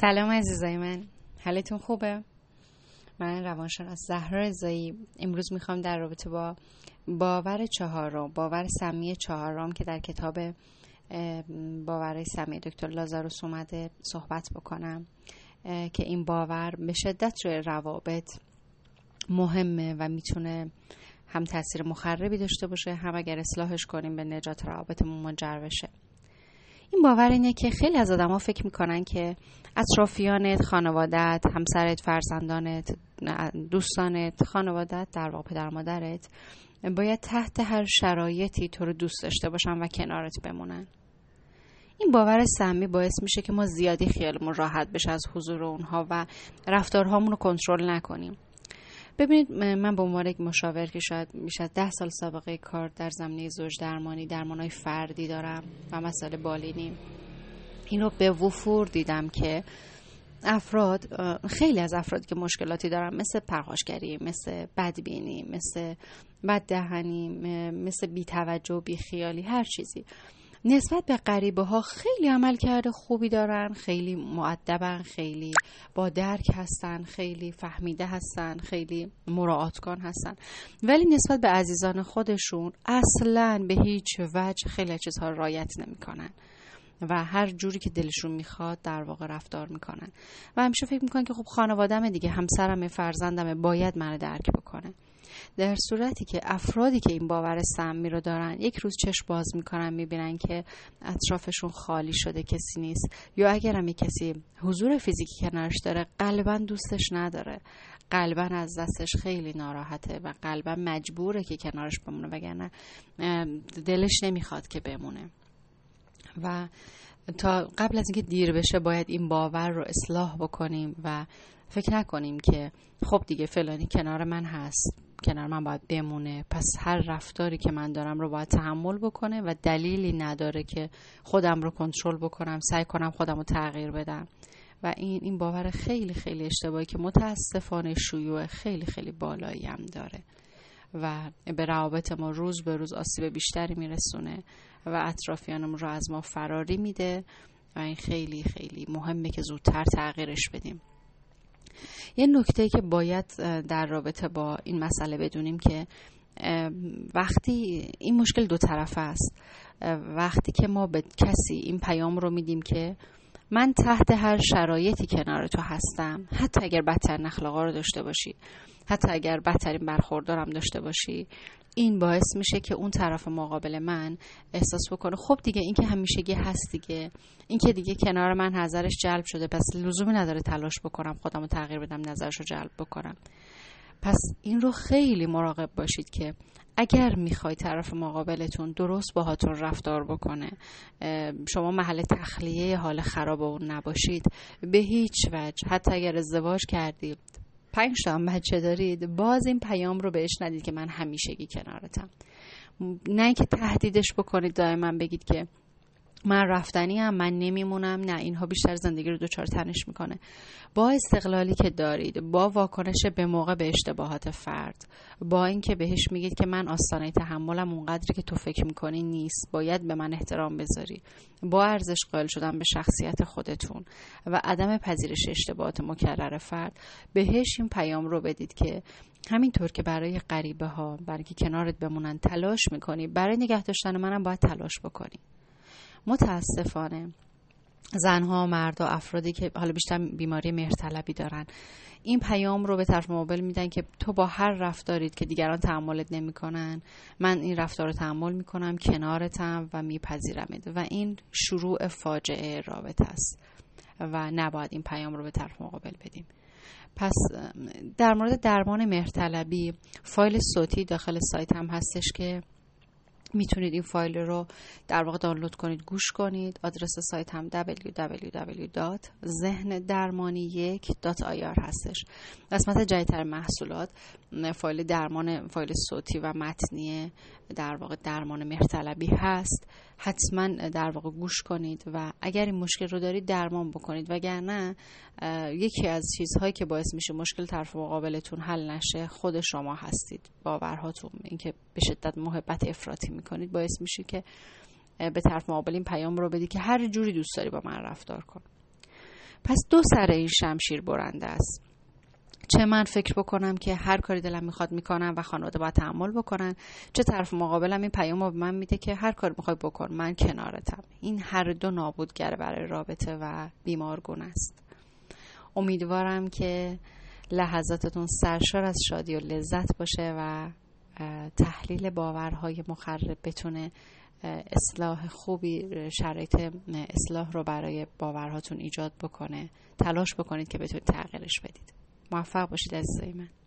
سلام عزیزای من. حالتون خوبه؟ من روانشناس زهرا رضایی. امروز می‌خوام در رابطه با باور چهارم باور سمی چهارم که در کتاب باور سمی دکتر لازاروس اومده صحبت بکنم که این باور به شدت روی روابط مهمه و می‌تونه هم تاثیر مخربی داشته باشه هم اگر اصلاحش کنیم به نجات روابطمون منجر بشه. این باور اینه که خیلی از آدما فکر می‌کنن که اطرافیانت خانوادت همسرت فرزندانت دوستانت خانوادت در واقع پدر مادرت باید تحت هر شرایطی تو رو دوست داشته باشن و کنارت بمونن. این باور سمی باعث میشه که ما زیادی خیالمون راحت بشه از حضور اونها و رفتارهامون رو کنترل نکنیم. ببینید من به عنوان یک مشاور که شاید از ده سال سابقه کار در زمینه زوج درمانی درمانهای فردی دارم و مسئله بالینی این رو به وفور دیدم که افراد خیلی از افراد که مشکلاتی دارن مثل پرخاشگری مثل بدبینی مثل بددهنی مثل بیتوجه و بیخیالی هر چیزی. نسبت به غریبه ها خیلی عمل کرده خوبی دارن خیلی معدبن خیلی با درک هستن خیلی فهمیده هستن خیلی مراعاتکن هستن. ولی نسبت به عزیزان خودشون اصلا به هیچ وجه خیلی چیزها رایت نمی‌کنن و هر جوری که دلشون می‌خواد در واقع رفتار می‌کنن. و همیشه فکر می‌کنن که خب خانوادم دیگه همسرم فرزندم باید منو درک بکنه. در صورتی که افرادی که این باور سمی رو دارن یک روز چشم باز می‌کنن می‌بینن که اطرافشون خالی شده کسی نیست. یا اگر هم کسی حضور فیزیکی کنارش داره قلبا دوستش نداره. قلبا از دستش خیلی ناراحته و قلبا مجبوره که کنارش بمونه وگرنه دلش نمی‌خواد که بمونه. و تا قبل از اینکه دیر بشه باید این باور رو اصلاح بکنیم و فکر نکنیم که خب دیگه فلانی کنار من هست. کنار من باید بمونه. پس هر رفتاری که من دارم رو باید تحمل بکنه و دلیلی نداره که خودم رو کنترل بکنم سعی کنم خودم رو تغییر بدم. و این این باور خیلی خیلی اشتباهی که متاسفانه شیوع خیلی خیلی بالایی هم داره. و به روابط ما روز به روز آسیب بیشتری میرسونه و اطرافیانمون رو از ما فراری میده. و این خیلی خیلی مهمه که زودتر تغییرش بدیم. یه نکته که باید در رابطه با این مسئله بدونیم که وقتی این مشکل دو طرفه است وقتی که ما به کسی این پیام رو میدیم که من تحت هر شرایطی کنار تو هستم حتی اگر بدتر نخلاقا رو داشته باشی حتی اگر بدترین برخوردارم داشته باشی این باعث میشه که اون طرف مقابل من احساس بکنه خب دیگه این که همیشگی هست دیگه. این که دیگه کنار من نظرش جلب شده پس لزومی نداره تلاش بکنم خودم رو تغییر بدم نظرش رو جلب بکنم. پس این رو خیلی مراقب باشید که اگر می‌خوای طرف مقابلتون درست باهاتون رفتار بکنه شما محل تخلیه حال خراب اون نباشید. به هیچ وجه. حتی اگر ازدواج کردید پنج تا هم بچه دارید باز این پیام رو بهش ندید که من همیشگی کنارتم. نه که تهدیدش بکنید دائما بگید که من رفتنی هم من نمیمونم. نه اینها بیشتر زندگی رو دوچار تنش می‌کنه. با استقلالی که دارید با واکنش به موقع به اشتباهات فرد با اینکه بهش میگید که من آستانه تحملم اونقدری که تو فکر می‌کنی نیست باید به من احترام بذاری. با ارزش قائل شدن به شخصیت خودتون و عدم پذیرش اشتباهات مکرر فرد بهش این پیام رو بدید که همینطور که برای غریبه ها برای کنارت بمونن تلاش می‌کنی. برای نگه داشتن منم باید تلاش بکنی. متاسفانه. زنها و افرادی که حالا بیشتر بیماری مهرطلبی دارن این پیام رو به طرف مقابل میدن که تو با هر رفتارید که دیگران تحملت نمی‌کنن من این رفتار رو تحمل می‌کنم کنارتم و میپذیرمت. و این شروع فاجعه رابطه است و نباید این پیام رو به طرف مقابل بدیم. پس در مورد درمان مهرطلبی فایل صوتی داخل سایت هم هستش که می‌تونید این فایل رو در واقع دانلود کنید گوش کنید. آدرس سایت هم www.zehndرمانی1.ir هستش. قسمت جدیدتر محصولات. فایل درمان فایل صوتی و متنی در واقع درمان مهرطلبی هست. حتما در واقع گوش کنید و اگر این مشکل رو دارید درمان بکنید. وگرنه یکی از چیزهایی که باعث میشه مشکل طرف مقابلتون حل نشه خود شما هستید. باورهاتون اینکه به شدت محبت افراطی می‌کنید باعث میشه که به طرف مقابل این پیام رو بدی که هر جوری دوست داری با من رفتار کن. پس دو سر این شمشیر برنده است. چه من فکر بکنم که هر کاری دلم می‌خواد می‌کنم و خانواده باید تحمل بکنن. چه طرف مقابلم این پیام رو به من میده که هر کاری می‌خوای بکن من کنارتم. این هر دو نابودگره برای رابطه و بیمارگون است. امیدوارم که لحظاتتون سرشار از شادی و لذت باشه و تحلیل باورهای مخرب بتونه اصلاح خوبی شرایط اصلاح رو برای باورهاتون ایجاد بکنه. تلاش بکنید که بتونید تغییرش بدید. موفق باشید عزیزای من.